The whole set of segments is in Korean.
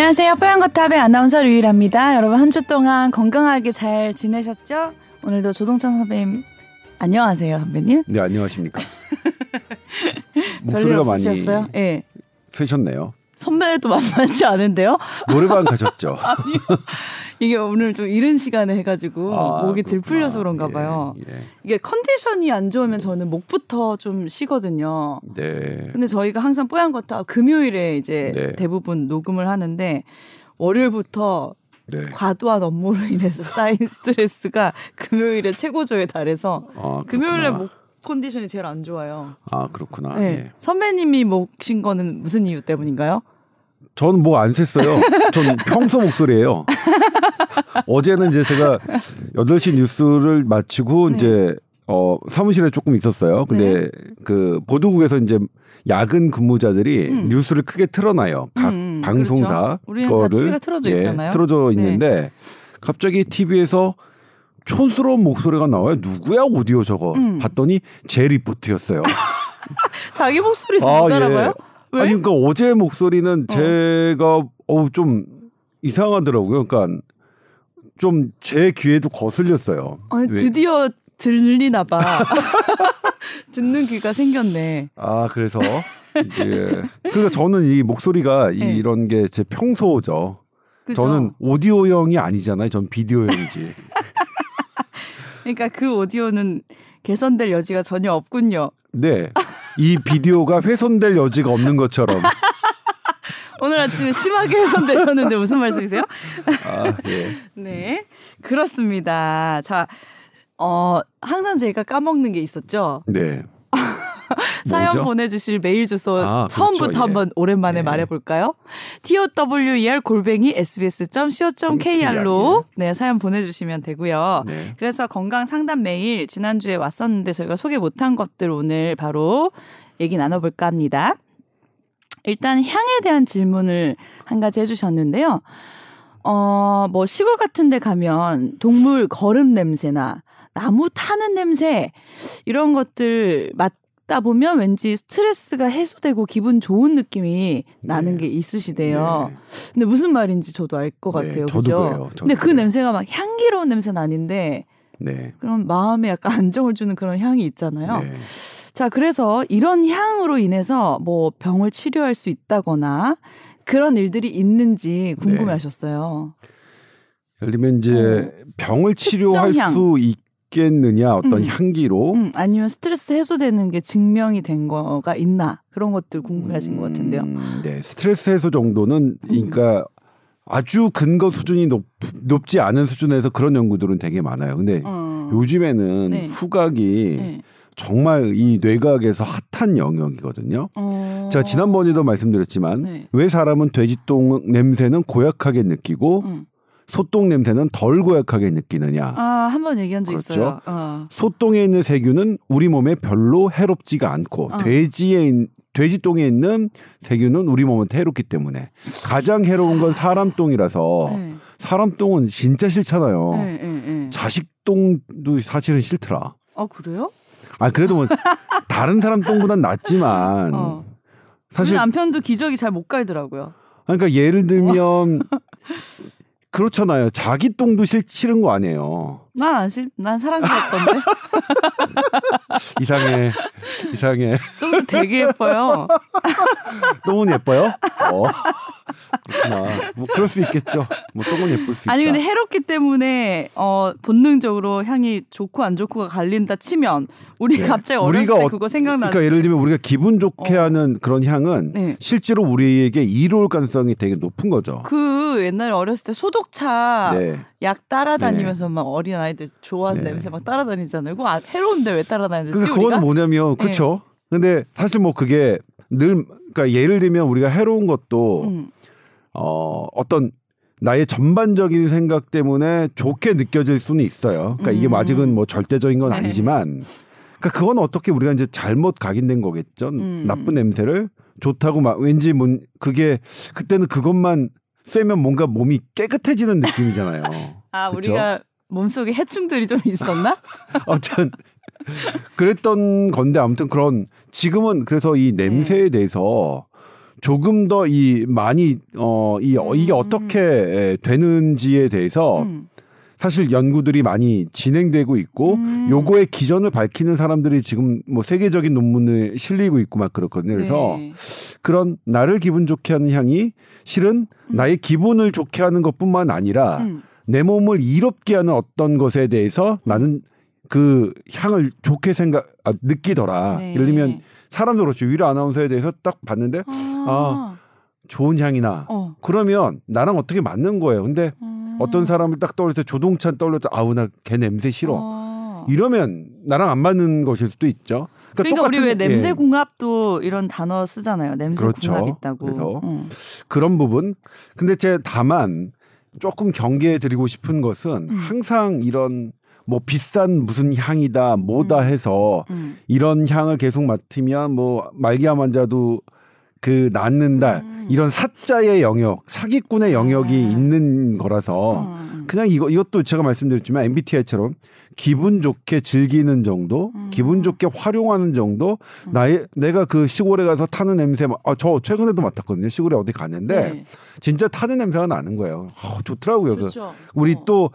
안녕하세요. 뽀얀거탑의 아나운서 류일합니다. 여러분 한 주 동안 건강하게 잘 지내셨죠? 오늘도 조동찬 선배님 안녕하세요, 선배님. 네 안녕하십니까. 목소리가 많이? 예. 네. 세셨네요. 선배도 만만치 않은데요? 노래방 가셨죠? 이게 오늘 좀 이른 시간에 해가지고 아, 목이. 들풀려서 그런가 봐요. 예, 예. 이게 컨디션이 안 좋으면 저는 목부터 좀 쉬거든요. 네. 근데 저희가 항상 뽀얀 거탑 금요일에 이제 네. 대부분 녹음을 하는데 월요일부터 네. 과도한 업무로 인해서 쌓인 스트레스가 금요일에 최고조에 달해서 아, 금요일에. 목 컨디션이 제일 안 좋아요. 아 그렇구나. 네. 예. 선배님이 목쉰 거는 무슨 이유 때문인가요? 저는 뭐 안 셌어요. 전 평소 목소리예요. 어제는 이제 제가 8시 뉴스를 마치고 네. 이제 어 사무실에 조금 있었어요. 근데 그 보도국에서 이제 야근 근무자들이 음. 뉴스를 크게 틀어놔요. 각 음, 방송사 그렇죠. 거를 틀어져 예, 있잖아요. 틀어져 네. 있는데 갑자기 TV에서 촌스러운 목소리가 나와요. 누구야 오디오 저거? 음. 봤더니 제 리포트였어요. 자기 목소리 아, 못 예. 알아봐요? 왜? 아니 그러니까 어제 목소리는 어. 제가 어좀 이상하더라고요. 그러니까 좀 제 귀에도 거슬렸어요. 아니, 왜- 드디어 들리나 봐. 듣는 귀가 생겼네. 아 그래서 이제 그러니까 저는 이 목소리가 네. 이, 런 게 제 평소죠. 그죠? 저는 오디오형이 아니잖아요. 전 비디오형이지. 그러니까 그 오디오는 개선될 여지가 전혀 없군요. 네. 이 비디오가 훼손될 여지가 없는 것처럼. 오늘 아침에 심하게 훼손되셨는데 무슨 말씀이세요? 아, 예. 네, 그렇습니다. 자, 어, 항상 제가 까먹는 게 있었죠. 네. 사연 뭐죠? 보내주실 메일 주소 아, 처음부터 그렇죠. 예. 한번 오랜만에 예. 말해볼까요? tower 골뱅이 sbs.co.kr로 네 사연 보내주시면 되고요. 네. 그래서 건강 상담 메일 지난주에 왔었는데 저희가 소개 못한 것들 오늘 바로 얘기 나눠볼까 합니다. 일단 향에 대한 질문을 한 가지 해주셨는데요. 어, 뭐 시골 같은 데 가면 동물 걸음 냄새나 나무 타는 냄새 이런 것들 맡 다 보면 왠지 스트레스가 해소되고 기분 좋은 느낌이 나는 네. 게 있으시대요. 네. 근데 무슨 말인지 저도 알것 네, 같아요. 저도 그죠? 그래요. 저도 근데 그 그래요. 냄새가 막 향기로운 냄새는 아닌데 네. 그런 마음에 약간 안정을 주는 그런 향이 있잖아요. 네. 자, 그래서 이런 향으로 인해서 뭐 병을 치료할 수 있다거나 그런 일들이 있는지 궁금해 네. 하셨어요. 예를 들면 이제 병을 치료할 향. 수 있 겠느냐 어떤 음. 향기로 음, 아니면 스트레스 해소되는 게 증명이 된 거가 있나 그런 것들 궁금해 하신 것 같은데요. 음, 네, 스트레스 해소 정도는 그러니까 아주 근거 수준이 높, 높지 않은 수준에서 그런 연구들은 되게 많아요. 근데 어. 요즘에는 네. 후각이 네. 정말 이 뇌과학에서 핫한 영역이거든요. 어. 제가 지난번에도 말씀드렸지만 네. 왜 사람은 돼지똥 냄새는 고약하게 느끼고 음. 소똥 냄새는 덜 고약하게 느끼느냐? 아, 한번 얘기한 적 그렇죠. 있어요. 어. 소똥에 있는 세균은 우리 몸에 별로 해롭지가 않고 어. 돼지에 있- 돼지똥에 있는 세균은 우리 몸한테 해롭기 때문에 가장 해로운 건 사람 똥이라서 네. 사람 똥은 진짜 싫잖아요. 네, 네, 네. 자식 똥도 사실은 싫더라. 아, 그래요? 아 그래도 뭐 다른 사람 똥보단 낫지만 어. 사실 남편도 기저귀 잘못 갈더라고요. 그러니까 예를 들면 그렇잖아요. 자기 똥도 싫, 싫은 거 아니에요. 난 안 싫, 난 사랑스럽던데. 이상해, 이상해. 똥도 되게 예뻐요. 똥은 예뻐요? 어. 그렇구나. 뭐 그럴 수 있겠죠. 뭐 똥은 예쁠 수 있다. 아니 근데 해롭기 때문에 어 본능적으로 향이 좋고 안 좋고가 갈린다 치면 우리 네. 갑자기 어렸을 우리가 때 어- 그거 생각나는 그러니까 예를 들면 우리가 기분 좋게 어. 하는 그런 향은 네. 실제로 우리에게 이로울 가능성이 되게 높은 거죠. 그 옛날에 어렸을 때 소독차 네. 약 따라다니면서 막 어린 아이들 좋아하는 네. 냄새 막 따라다니잖아요. 그거 아, 해로운데 왜 따라다니지 그러니까? 그거는 뭐냐면 그렇죠. 근데 사실 뭐 그게 늘 그러니까 예를 들면 우리가 해로운 것도 음. 어 어떤 나의 전반적인 생각 때문에 좋게 느껴질 수는 있어요. 그러니까 이게 음. 아직은 뭐 절대적인 건 네. 아니지만, 그러니까 그건 어떻게 우리가 이제 잘못 각인된 거겠죠. 음. 나쁜 냄새를 좋다고 막 왠지 뭔 그게 그때는 그것만 쐬면 뭔가 몸이 깨끗해지는 느낌이잖아요. 아 그쵸? 우리가 몸속에 해충들이 좀 있었나? 아무튼 그랬던 건데 아무튼 그런 지금은 그래서 이 냄새에 네. 대해서 조금 더 이 많이 어이 어, 이게 음. 어떻게 되는지에 대해서 음. 사실 연구들이 많이 진행되고 있고 음. 요거의 기전을 밝히는 사람들이 지금 뭐 세계적인 논문에 실리고 있고 막 그렇거든요. 그래서 네. 그런 나를 기분 좋게 하는 향이 실은 나의 기분을 좋게 하는 것뿐만 아니라 음. 내 몸을 이롭게 하는 어떤 것에 대해서 나는 그 향을 좋게 생각 아, 느끼더라. 네. 예를 들면 사람도 그렇죠. 위로 아나운서에 대해서 딱 봤는데 아. 좋은 향이나 어. 그러면 나랑 어떻게 맞는 거예요. 근데 음. 어떤 사람을 딱 떠올릴 때 조동찬 떠올릴 때 아우 나 걔 냄새 싫어. 어. 이러면 나랑 안 맞는 것일 수도 있죠. 그러니까 우리 왜 똑같은- 냄새 예, 공합도 이런 단어 쓰잖아요. 냄새 그렇죠. 공합 있다고. 그래서 음. 그런 부분. 근데 제 다만 조금 경계해 드리고 싶은 것은 음. 항상 이런 뭐 비싼 무슨 향이다 뭐다 음. 해서 음. 이런 향을 계속 맡으면 뭐 말기암 환자도 그 낫는다 음. 이런 사자의 영역 사기꾼의 영역이 아. 있는 거라서 음. 그냥 이거 이것도 제가 말씀드렸지만 MBTI처럼 기분 좋게 즐기는 정도, 음. 기분 좋게 활용하는 정도. 나의 내가 그 시골에 가서 타는 냄새, 아, 저 최근에도 맡았거든요. 시골에 어디 갔는데 네. 진짜 타는 냄새가 나는 거예요. 어, 좋더라고요. 그 그렇죠. 우리 어. 또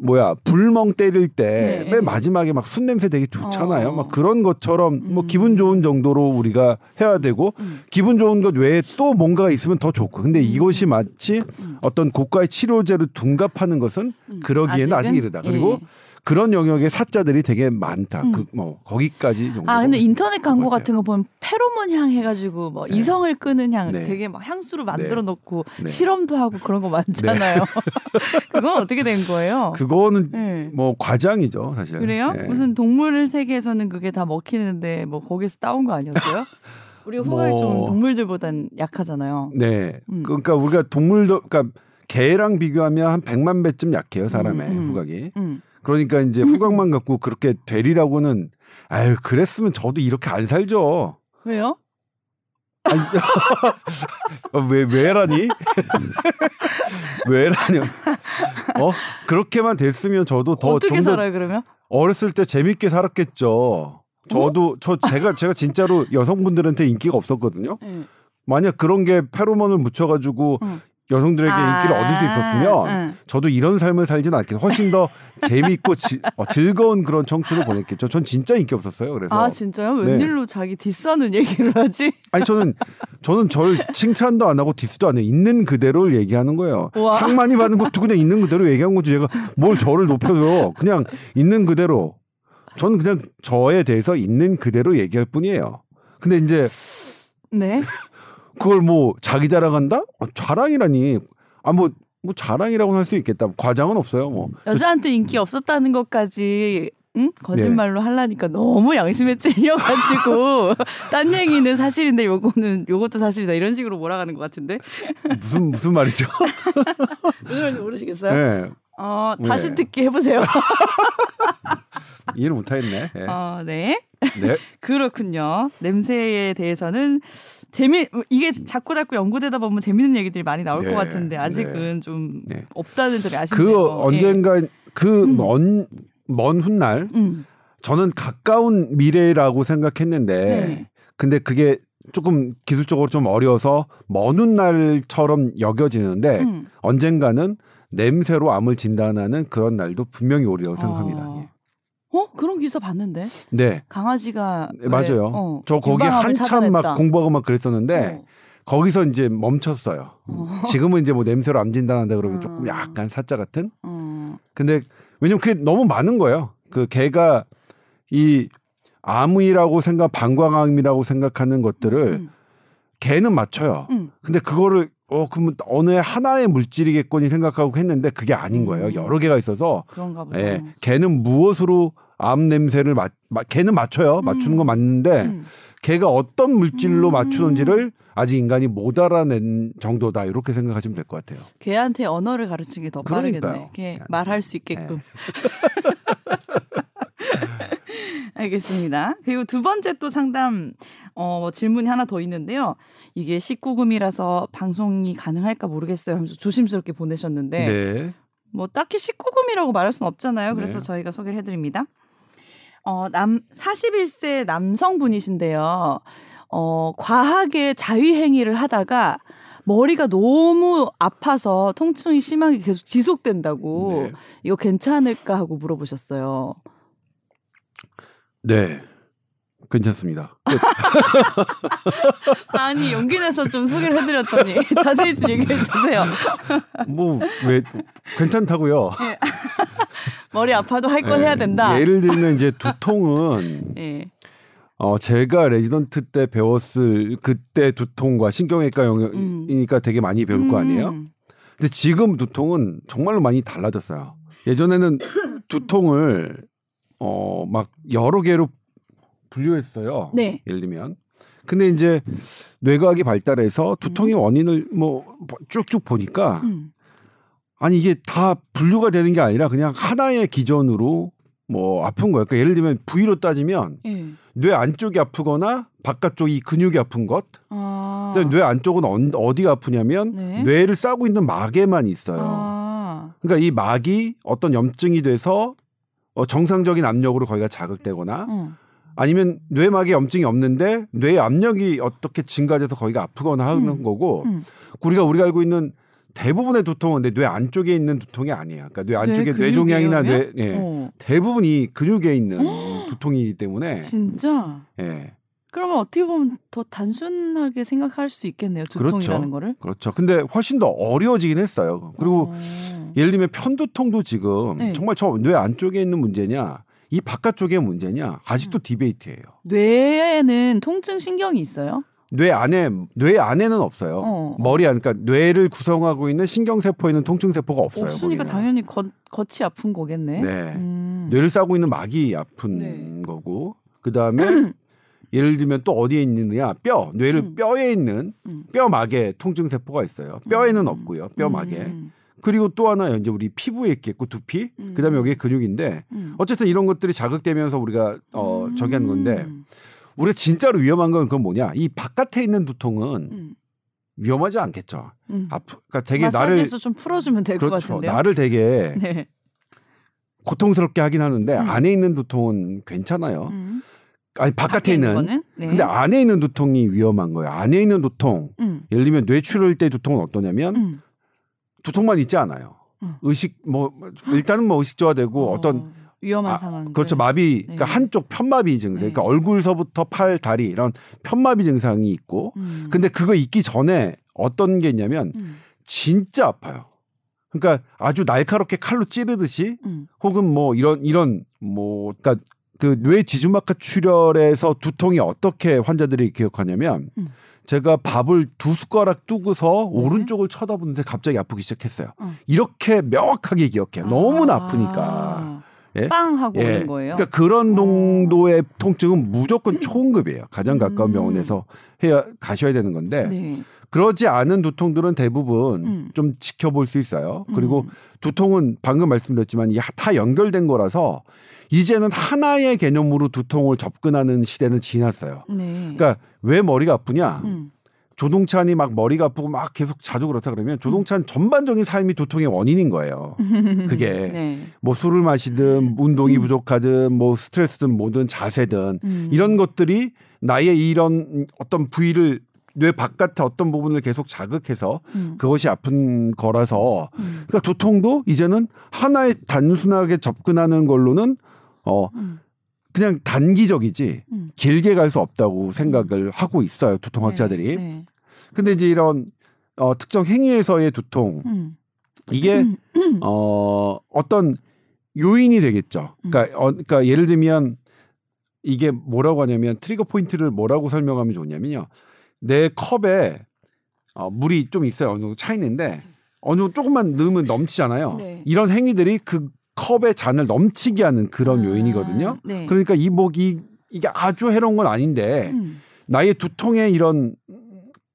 뭐야 불멍 때릴 때 네. 맨 마지막에 막 순 냄새 되게 좋잖아요. 어. 막 그런 것처럼 뭐 음. 기분 좋은 정도로 우리가 해야 되고 음. 기분 좋은 것 외에 또 뭔가가 있으면 더 좋고. 근데 이것이 마치 음. 어떤 고가의 치료제로 둔갑하는 것은 음. 그러기에는 아직 아직은? 이르다. 그리고 예. 그런 영역의 사자들이 되게 많다. 음. 그뭐 거기까지 정도. 아 근데 인터넷 광고. 같은 거 보면 페로몬 향 해가지고 뭐 네. 이성을 끄는 향 네. 되게 막 향수로 만들어 놓고 네. 실험도 하고 그런 거 많잖아요. 그건 어떻게 된 거예요? 그거는 네. 뭐 과장이죠, 사실. 그래요? 예. 무슨 동물 세계에서는 그게 다 먹히는데 뭐 거기서 따온 거 아니었어요? 우리가 후각이 뭐. 좀 동물들보단 약하잖아요. 네. 음. 그러니까 우리가 동물도 그러니까 개랑 비교하면 한 100만 배쯤 약해요, 사람의 음, 음. 후각이. 음. 그러니까 이제 후각만 갖고 그렇게 되리라고는 아유, 그랬으면 저도 이렇게 안 살죠. 왜요? 아니, 어, 왜 왜라니? 왜라뇨? 어 그렇게만 됐으면 저도 더 어떻게 살아요 그러면? 어렸을 때 재밌게 살았겠죠. 저도 저 제가 제가 진짜로 여성분들한테 인기가 없었거든요. 네. 만약 그런 게 페로몬을 묻혀가지고 응. 여성들에게 인기를 얻을 수 있었으면 아, 응. 저도 이런 삶을 살지는 않겠어요. 훨씬 더 재밌고 지- 어, 즐거운 그런 청춘을 보냈겠죠. 전 진짜 인기 없었어요. 그래서 아 진짜요? 네. 웬일로 자기 디스하는 얘기를 하지? 아니 저는 저는 절 칭찬도 안 하고 디스도 안 해요. 있는 그대로를 얘기하는 거예요. 우와. 상 많이 받는 것도 그냥 있는 그대로 얘기한 거지. 제가 뭘 저를 높여서 그냥 있는 그대로. 저는 그냥 저에 대해서 있는 그대로 얘기할 뿐이에요. 근데 이제 네. 그걸 뭐 자기 자랑한다? 아, 자랑이라니. 아 뭐 뭐 자랑이라고는 할 수 있겠다. 과장은 없어요. 뭐. 여자한테 인기 없었다는 것까지 응? 거짓말로 하려니까 너무 양심에 찔려가지고 딴 얘기는 사실인데 요거는 요것도 사실이다 이런 식으로 몰아가는 것 같은데 무슨 무슨 말이죠? 무슨 말인지 모르시겠어요? 네. 어 네. 다시 듣기 해보세요. 이해를 못 하겠네. 네. 어, 네 네. 그렇군요. 냄새에 대해서는 재미 이게 자꾸 자꾸 연구되다 보면 재밌는 얘기들이 많이 나올 네, 것 같은데 아직은 좀 네. 없다는 점이 아쉽네요. 그 예. 언젠가 그먼 먼 훗날 음. 저는 가까운 미래라고 생각했는데 네. 근데 그게 조금 기술적으로 좀 어려서 먼 훗날처럼 여겨지는데 음. 언젠가는 냄새로 암을 진단하는 그런 날도 분명히 오리라고 생각합니다. 어. 예. 어 그런 기사 봤는데 네. 강아지가 네, 맞아요. 왜, 어, 저 거기 한참 막. 공부하고 막 그랬었는데 어. 거기서 이제 멈췄어요. 어. 지금은 이제 뭐 냄새로 암 진단한다 그러면 음. 조금 약간 사자 같은. 어. 근데 왜냐면 그게 너무 많은 거예요. 그 개가 이 암이라고 생각, 방광암이라고 생각하는 것들을 음. 개는 맞춰요. 음. 근데 그거를 어 그러면 어느 하나의 물질이겠거니 생각하고 했는데 그게 아닌 거예요. 음. 여러 개가 있어서 그런가 보다. 예, 개는 무엇으로 암 냄새를 맞, 맞 개는 맞춰요. 맞추는 건 맞는데 음. 개가 어떤 물질로 음. 맞추는지를 아직 인간이 못 알아낸 정도다. 이렇게 생각하시면 될 것 같아요. 걔한테 언어를 가르치는 게 더 빠르겠네. 걔 말할 수 있게끔. 네. 알겠습니다. 그리고 두 번째 또 상담 어, 질문이 하나 더 있는데요. 이게 19금이라서 방송이 가능할까 모르겠어요 하면서 조심스럽게 보내셨는데 네. 뭐 딱히 19금이라고 말할 수는 없잖아요. 그래서 네. 저희가 소개를 해드립니다. 어, 남 41세 남성분이신데요. 어, 과하게 자위행위를 하다가 머리가 너무 아파서 통증이 심하게 계속 지속된다고 네. 이거 괜찮을까 하고 물어보셨어요. 네. 괜찮습니다. 끝. 아니 용기 내서 좀 소개를 해드렸더니 자세히 좀 얘기해 주세요. 뭐 왜 괜찮다고요? 머리 아파도 할건 네. 해야 된다. 예를 들면 이제 두통은 예. 어 제가 레지던트 때 배웠을 그때 두통과 신경외과 영역이니까 되게 많이 배울 거 아니에요? 음. 근데 지금 두통은 정말로 많이 달라졌어요. 예전에는 두통을 어 막 여러 개로 분류했어요. 네. 예를 들면. 근데 이제 뇌과학이 발달해서 두통의 원인을 뭐 쭉쭉 보니까 음. 아니 이게 다 분류가 되는 게 아니라 그냥 하나의 기전으로 뭐 아픈 거예요. 그러니까 예를 들면 부위로 따지면 예. 뇌 안쪽이 아프거나 바깥쪽이 근육이 아픈 것. 아. 뇌 안쪽은 언- 어디가 아프냐면 네. 뇌를 싸고 있는 막에만 있어요. 아. 그러니까 이 막이 어떤 염증이 돼서 어, 정상적인 압력으로 거기가 자극되거나 어. 아니면 뇌막에 염증이 없는데 뇌 압력이 어떻게 증가돼서 거기가 아프거나 하는 음. 거고 음. 우리가 우리가 알고 있는 대부분의 두통은 내 뇌 안쪽에 있는 두통이 아니에요. 그러니까 뇌 안쪽에 근육이에요, 뇌종양이나 뇌? 예. 어. 대부분이 근육에 있는 두통이기 때문에 진짜. 예. 그러면 어떻게 보면 더 단순하게 생각할 수 있겠네요. 두통이라는 그렇죠. 거를. 그렇죠. 근데 훨씬 더 어려워지긴 했어요. 그리고 어. 예를 들면 편두통도 지금 네. 정말 저 뇌 안쪽에 있는 문제냐 이 바깥쪽의 문제냐 음. 아직도 디베이트예요. 뇌에는 통증 신경이 있어요? 뇌 안에 뇌 안에는 없어요. 어. 머리 안 그러니까 뇌를 구성하고 있는 신경 세포에는 통증 세포가 없어요. 없으니까 거기는. 당연히 겉, 겉이 아픈 거겠네. 네. 음. 뇌를 싸고 있는 막이 아픈 네. 거고 그 다음에 예를 들면 또 어디에 있느냐 뼈 뇌를 음. 뼈에 있는 음. 뼈막에 통증 세포가 있어요. 뼈에는 음. 없고요. 뼈막에 음. 그리고 또 하나 이제 우리 피부에 있겠고 두피 음. 그다음에 여기에 근육인데 음. 어쨌든 이런 것들이 자극되면서 우리가 어 저기 하는 건데 음. 우리가 진짜로 위험한 건 그건 뭐냐 이 바깥에 있는 두통은 음. 위험하지 않겠죠. 음. 아프 그러니까 되게 나를 좀 풀어주면 될것 그렇죠. 같은데요. 나를 되게 네. 고통스럽게 하긴 하는데 음. 안에 있는 두통은 괜찮아요. 음. 아니 바깥에 있는 거는? 네. 근데 안에 있는 두통이 위험한 거예요. 안에 있는 두통. 음. 예를 들면 뇌출혈 때 두통은 어떠냐면 음. 두통만 있지 않아요. 음. 의식 뭐 일단은 뭐 의식 저하되고 어, 어, 떤 위험한 아, 상황. 그렇죠 마비 그러니까 네. 한쪽 편마비 증상 네. 그러니까 얼굴서부터 팔 다리 이런 편마비 증상이 있고 음. 근데 그거 있기 전에 어떤 게 있냐면 음. 진짜 아파요. 그러니까 아주 날카롭게 칼로 찌르듯이 음. 혹은 뭐 이런 이런 뭐 그러니까 그 뇌 지주막하 출혈에서 두통이 어떻게 환자들이 기억하냐면 음. 제가 밥을 두 숟가락 두고서 네. 오른쪽을 쳐다보는데 갑자기 아프기 시작했어요. 어. 이렇게 명확하게 기억해요. 너무나 아프니까. 아. 예? 빵 하고 예. 오는 거예요. 그러니까 그런 어. 농도의 통증은 무조건 초응급이에요. 가장 가까운 음. 병원에서 해야 가셔야 되는 건데 네. 그러지 않은 두통들은 대부분 음. 좀 지켜볼 수 있어요. 그리고 음. 두통은 방금 말씀드렸지만 이게 다 연결된 거라서 이제는 하나의 개념으로 두통을 접근하는 시대는 지났어요. 네. 그러니까 왜 머리가 아프냐? 음. 조동찬이 막 머리가 아프고 막 계속 자주 그렇다 그러면 조동찬 전반적인 삶이 두통의 원인인 거예요. 그게 네. 뭐 술을 마시든 운동이 부족하든 뭐 스트레스든 뭐든 자세든 음. 이런 것들이 나의 이런 어떤 부위를 뇌 바깥의 어떤 부분을 계속 자극해서 음. 그것이 아픈 거라서 음. 그러니까 두통도 이제는 하나의 단순하게 접근하는 걸로는 어 음. 그냥 단기적이지 음. 길게 갈 수 없다고 생각을 하고 있어요 두통학자들이. 네. 네. 근데 이제 이런 어, 특정 행위에서의 두통 음. 이게 어 어떤 요인이 되겠죠. 그러니까 어, 그러니까 예를 들면 이게 뭐라고 하냐면 트리거 포인트를 뭐라고 설명하면 좋냐면요. 내 컵에 어, 물이 좀 있어요. 어느 정도 차 있는데 어느 정도 조금만 넣으면 넘치잖아요. 네. 이런 행위들이 그 컵의 잔을 넘치게 하는 그런 아, 요인이거든요. 네. 그러니까 이 목이 이게 아주 해로운 건 아닌데 음. 나의 두통의 이런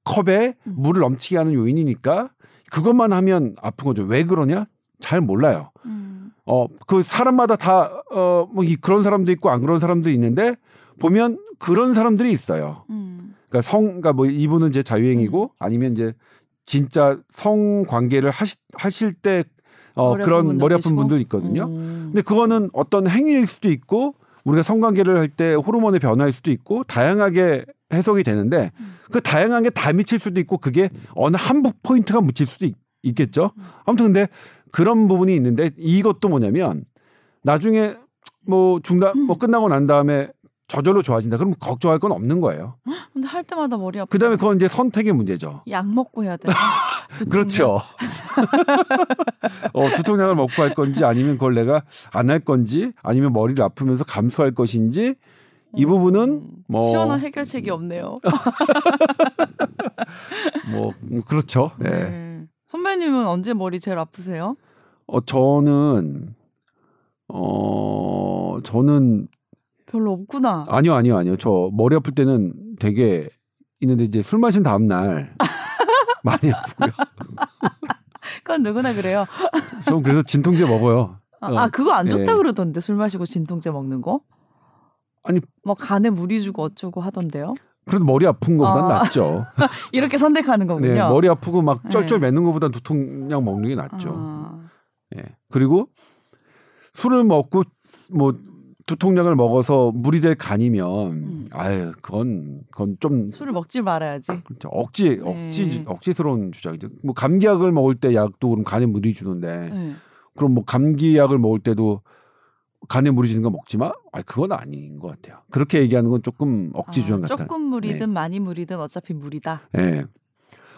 컵에 음. 물을 넘치게 하는 요인이니까 그것만 하면 아픈 거죠. 왜 그러냐? 잘 몰라요. 음. 어, 그 사람마다 다, 어, 뭐, 이 그런 사람도 있고 안 그런 사람도 있는데 보면 그런 사람들이 있어요. 음. 그러니까 성, 그러니까 뭐 이분은 이제 자유행위고 아니면 이제 진짜 성 관계를 하시, 하실 때 어, 그런 머리 아픈 계시고? 분들 있거든요. 음. 근데 그거는 어떤 행위일 수도 있고 우리가 성관계를 할 때 호르몬의 변화일 수도 있고 다양하게 해석이 되는데 음. 그 다양한 게 다 미칠 수도 있고 그게 어느 한 포인트가 묻힐 수도 있, 있겠죠. 아무튼 근데 그런 부분이 있는데 이것도 뭐냐면 나중에 뭐 중단 뭐 끝나고 난 다음에 저절로 좋아진다. 그러면 걱정할 건 없는 거예요. 근데 할 때마다 머리 아파. 그다음에 그건 이제 선택의 문제죠. 약 먹고 해야? 두통약? 그렇죠. 어, 두통약을 먹고 할 건지 아니면 그걸 내가 안 할 건지 아니면 머리를 아프면서 감수할 것인지 이 부분은 음, 뭐 시원한 해결책이 없네요. 뭐 음, 그렇죠. 네. 네. 선배님은 언제 머리 제일 아프세요? 어 저는 어 저는 별로 없구나. 아니요 아니요 아니요 저 머리 아플 때는 되게 있는데 이제 술 마신 다음 날 많이 아프고요. 그건 누구나 그래요. 전 그래서 진통제 먹어요. 아, 어, 아, 그거 안 좋다 예. 그러던데 술 마시고 진통제 먹는 거? 아니 뭐 간에 무리 주고 어쩌고 하던데요. 그래도 머리 아픈 거보단 아. 낫죠. 이렇게 선택하는 거군요. 네, 머리 아프고 막 네. 쩔쩔 매는 것보단 두통약 먹는 게 낫죠. 아, 예. 그리고 술을 먹고 뭐 두통약을 먹어서 물이 될 간이면 음. 아유 그건 그건 좀 술을 먹지 말아야지. 그렇죠. 억지 네. 억지 억지스러운 주장이죠. 뭐 감기약을 먹을 때 약도 그럼 간에 물이 주는데 네. 그럼 뭐 감기약을 먹을 때도 간에 물이 주는 거 먹지 마? 아 그건 아닌 것 같아요. 그렇게 얘기하는 건 조금 억지 주장 아, 같다. 조금 물이든 많이 물이든 어차피 물이다. 예.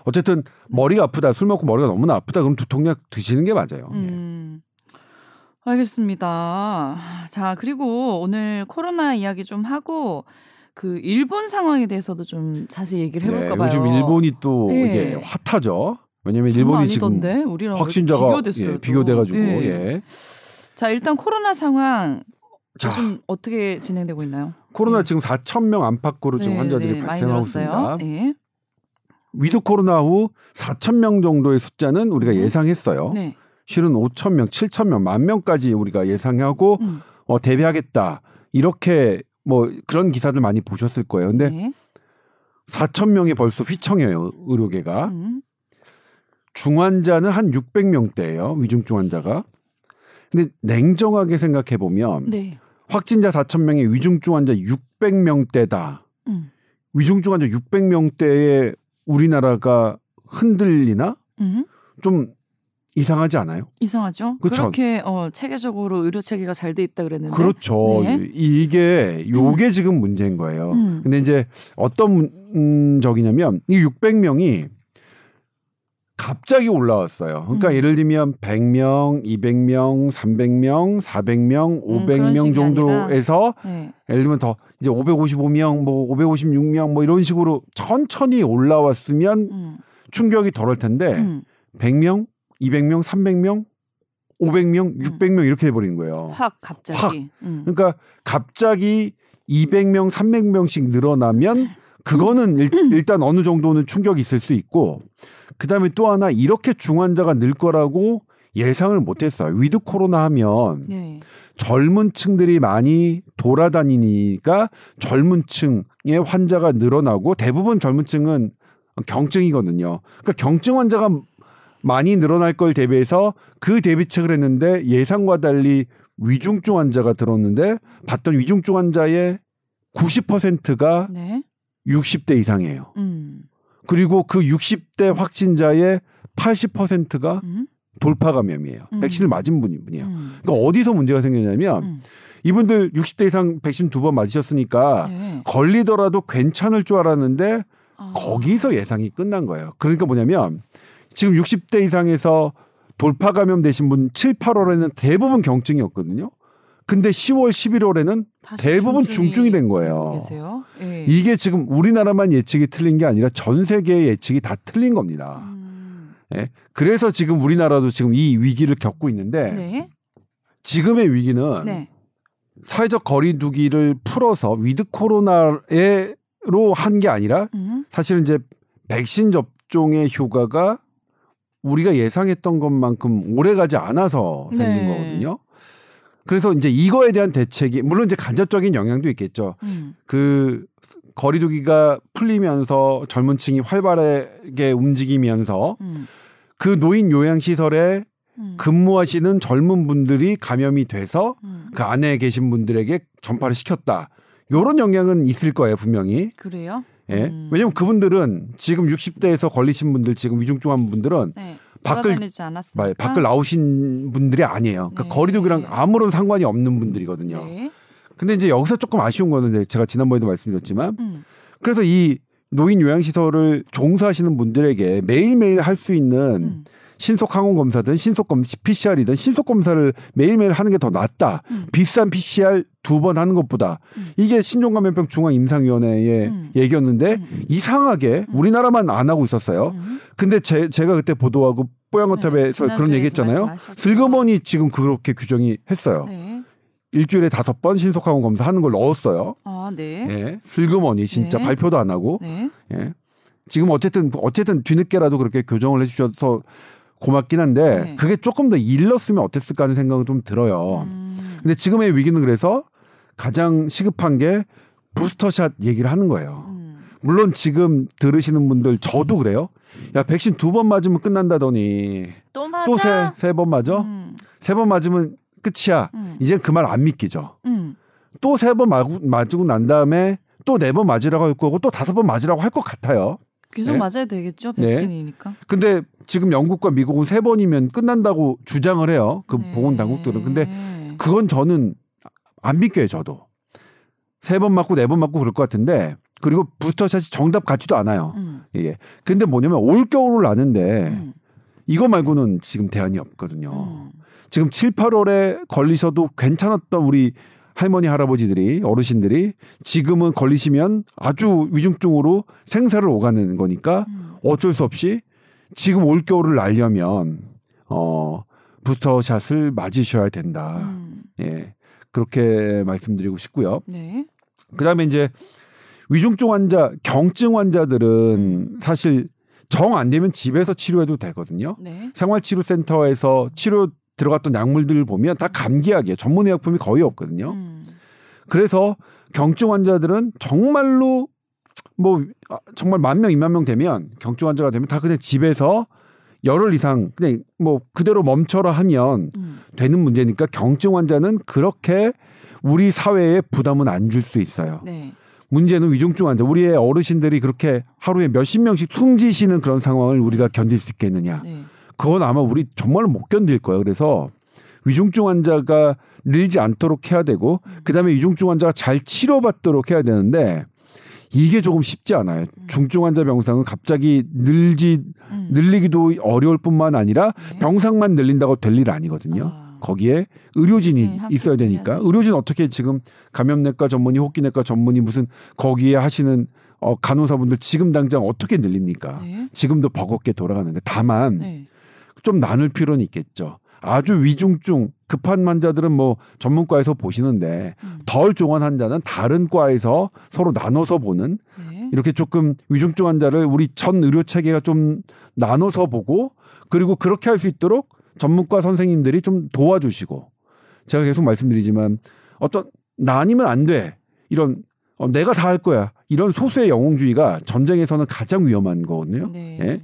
어쨌든 머리가 아프다, 술 먹고 머리가 너무나 아프다, 그럼 두통약 드시는 게 맞아요. 음. 알겠습니다. 자, 그리고 오늘 코로나 이야기 좀 하고 그 일본 상황에 대해서도 좀 자세히 얘기를 해볼까 네, 봐요. 요즘 일본이 또 예. 이게 핫하죠. 왜냐하면 장난 일본이 지금 아니던데 우리랑 확진자가 비교됐어요. 예, 또. 비교돼가지고 예. 예. 자, 일단 코로나 상황 자 요즘 어떻게 진행되고 있나요? 코로나 예. 지금 4천 명 안팎으로 지금 네, 환자들이 네, 발생하고. 있습니다. 예. 위드 코로나 후 4천 명 정도의 숫자는 우리가 네. 예상했어요. 네. 실은 5천 명, 7천 명, 만 명까지 우리가 예상하고 음. 어, 대비하겠다 이렇게 뭐 그런 기사들 많이 보셨을 거예요. 근데 네. 4천 명이 벌써 휘청해요 의료계가. 음. 중환자는 한 600명대예요. 위중증 환자가. 근데 냉정하게 생각해 보면 네. 확진자 4천 명에 위중증 환자 600명대다. 음. 위중증 환자 600명대에 우리나라가 흔들리나? 음. 좀 이상하지 않아요? 이상하죠? 그쵸. 그렇게 어, 체계적으로 의료 체계가 잘 돼 있다 그랬는데. 그렇죠. 네. 이- 이게 요게 지금 문제인 거예요. 음. 근데 이제 어떤 문- 음, 적이냐면 이 600명이 갑자기 올라왔어요. 그러니까 음. 예를 들면 100명, 200명, 300명, 400명, 음, 그런 500명 식이 정도에서 네. 예를 들면 더 이제 555명, 뭐 556명 뭐 이런 식으로 천천히 올라왔으면 음. 충격이 덜할 텐데 음. 100명, 200명, 300명, 500명, 600명 이렇게 돼버린 거예요. 확 갑자기. 확. 음. 그러니까 갑자기 200명, 300명씩 늘어나면 그거는 일, 단 어느 정도는 충격이 있을 수 있고 그다음에 또 하나 이렇게 중환자가 늘 거라고 예상을 못했어요. 위드 코로나 하면 네. 젊은 층들이 많이 돌아다니니까 젊은 층의 환자가 늘어나고 대부분 젊은 층은 경증이거든요. 그러니까 경증 환자가 많이 늘어날 걸 대비해서 그 대비책을 했는데 예상과 달리 위중증 환자가 들었는데 봤던 위중증 환자의 90%가 네. 60대 이상이에요. 음. 그리고 그 60대 확진자의 80%가 음. 돌파 감염이에요. 음. 백신을 맞은 분이에요. 음. 그러니까 어디서 문제가 생기냐면 음. 이분들 60대 이상 백신 두 번 맞으셨으니까 네. 걸리더라도 괜찮을 줄 알았는데 아. 거기서 예상이 끝난 거예요. 그러니까 뭐냐면 지금 60대 이상에서 돌파 감염되신 분 7, 8월에는 대부분 경증이었거든요. 근데 10월, 11월에는 다시 대부분 중증이 중증이 된 거예요. 예. 이게 지금 우리나라만 예측이 틀린 게 아니라 전 세계의 예측이 다 틀린 겁니다. 음. 예. 그래서 지금 우리나라도 지금 이 위기를 겪고 있는데 네. 지금의 위기는 네. 사회적 거리두기를 풀어서 위드 코로나로 한 게 아니라 음. 사실은 이제 백신 접종의 효과가 우리가 예상했던 것만큼 오래 가지 않아서 생긴 네. 거거든요. 그래서 이제 이거에 대한 대책이 물론 이제 간접적인 영향도 있겠죠. 음. 그 거리두기가 풀리면서 젊은 층이 활발하게 움직이면서 음. 그 노인 요양 시설에 음. 근무하시는 젊은 분들이 감염이 돼서 음. 그 안에 계신 분들에게 전파를 시켰다. 요런 영향은 있을 거예요, 분명히. 그래요? 예. 음. 왜냐면 그분들은 지금 60대에서 걸리신 분들 지금 위중증한 분들은 네. 밖을. 말, 밖을 나오신 분들이 아니에요. 그러니까 네. 거리두기랑 아무런 상관이 없는 분들이거든요. 네. 근데 이제 여기서 조금 아쉬운 거는 제가 지난번에도 말씀드렸지만 음. 그래서 이 노인 요양시설을 종사하시는 분들에게 매일매일 할 수 있는 음. 신속 항원 검사든 신속 검 PCR이든 신속 검사를 매일매일 하는 게 더 낫다. 음. 비싼 PCR 두 번 하는 것보다 음. 이게 신종감염병 중앙 임상위원회의 음. 얘기였는데 음. 이상하게 우리나라만 안 하고 있었어요. 음. 근데 제, 제가 그때 보도하고 뽀얀거탑에서 네, 그런 얘기했잖아요. 슬그머니 지금 그렇게 규정이 했어요. 네. 일주일에 다섯 번 신속 항원 검사 하는 걸 넣었어요. 아, 네. 예, 슬그머니 진짜 네. 발표도 안 하고 네. 예. 지금 어쨌든 어쨌든 뒤늦게라도 그렇게 교정을 해주셔서 고맙긴 한데 네. 그게 조금 더 일렀으면 어땠을까 하는 생각은 좀 들어요. 음. 근데 지금의 위기는 그래서 가장 시급한 게 부스터샷 얘기를 하는 거예요. 음. 물론 지금 들으시는 분들 저도 그래요. 야 백신 두 번 맞으면 끝난다더니 또 맞아. 또세세 번 맞아? 음. 세번 맞으면 끝이야. 음. 이제 그말 안 믿기죠. 음. 또세번 맞고 난 다음에 또 네 번 맞으라고 할 거고 또 다섯 번 맞으라고 할 것 같아요. 계속 네. 맞아야 되겠죠. 네. 백신이니까. 근데 지금 영국과 미국은 세 번이면 끝난다고 주장을 해요. 그 네. 보건 당국들은. 근데 그건 저는 안 믿겨요, 저도. 세 번 맞고 네 번 맞고 그럴 것 같은데 그리고 부스터샷이 정답 같지도 않아요. 음. 이게. 근데 뭐냐면 올 겨울을 아는데 음. 이거 말고는 지금 대안이 없거든요. 음. 지금 7, 8월에 걸리셔도 괜찮았던 우리 할머니 할아버지들이 어르신들이 지금은 걸리시면 아주 위중증으로 생사를 오가는 거니까 음. 어쩔 수 없이 지금 올 겨울을 날려면 어 부스터샷을 맞으셔야 된다. 음. 예. 그렇게 말씀드리고 싶고요. 네. 그다음에 이제 위중증 환자, 경증 환자들은 음. 사실 정 안 되면 집에서 치료해도 되거든요. 네. 생활치료센터에서 치료 들어갔던 약물들을 보면 다 감기약이에요. 전문 의약품이 거의 없거든요. 음. 그래서 경증 환자들은 정말로 뭐 아, 정말 만 명, 이만 명 되면 경증 환자가 되면 다 그냥 집에서 열흘 이상 그냥 뭐 그대로 멈춰라 하면 음. 되는 문제니까 경증 환자는 그렇게 우리 사회에 부담은 안 줄 수 있어요. 네. 문제는 위중증 환자, 우리의 어르신들이 그렇게 하루에 몇십 명씩 숨지시는 그런 상황을 우리가 견딜 수 있겠느냐. 네. 그건 아마 우리 정말로 못 견딜 거예요. 그래서 위중증 환자가 늘지 않도록 해야 되고 그다음에 위중증 환자가 잘 치료받도록 해야 되는데 이게 조금 쉽지 않아요. 중증 환자 병상은 갑자기 늘지 음. 늘리기도 어려울 뿐만 아니라 네. 병상만 늘린다고 될 일 아니거든요. 아. 거기에 의료진이 있어야 되니까. 의료진 어떻게 지금 감염내과 전문의, 호흡기내과 전문의 무슨 거기에 하시는 어, 간호사분들 지금 당장 어떻게 늘립니까? 네. 지금도 버겁게 돌아가는데 다만 네. 좀 나눌 필요는 있겠죠. 아주 위중증 급한 환자들은 뭐 전문과에서 보시는데 음. 덜 중한 환자는 다른 과에서 서로 나눠서 보는 네. 이렇게 조금 위중증 환자를 우리 전 의료 체계가 좀 나눠서 보고 그리고 그렇게 할 수 있도록 전문과 선생님들이 좀 도와주시고 제가 계속 말씀드리지만 어떤 나 아니면 안 돼 이런 어, 내가 다 할 거야 이런 소수의 영웅주의가 전쟁에서는 가장 위험한 거거든요. 네. 예?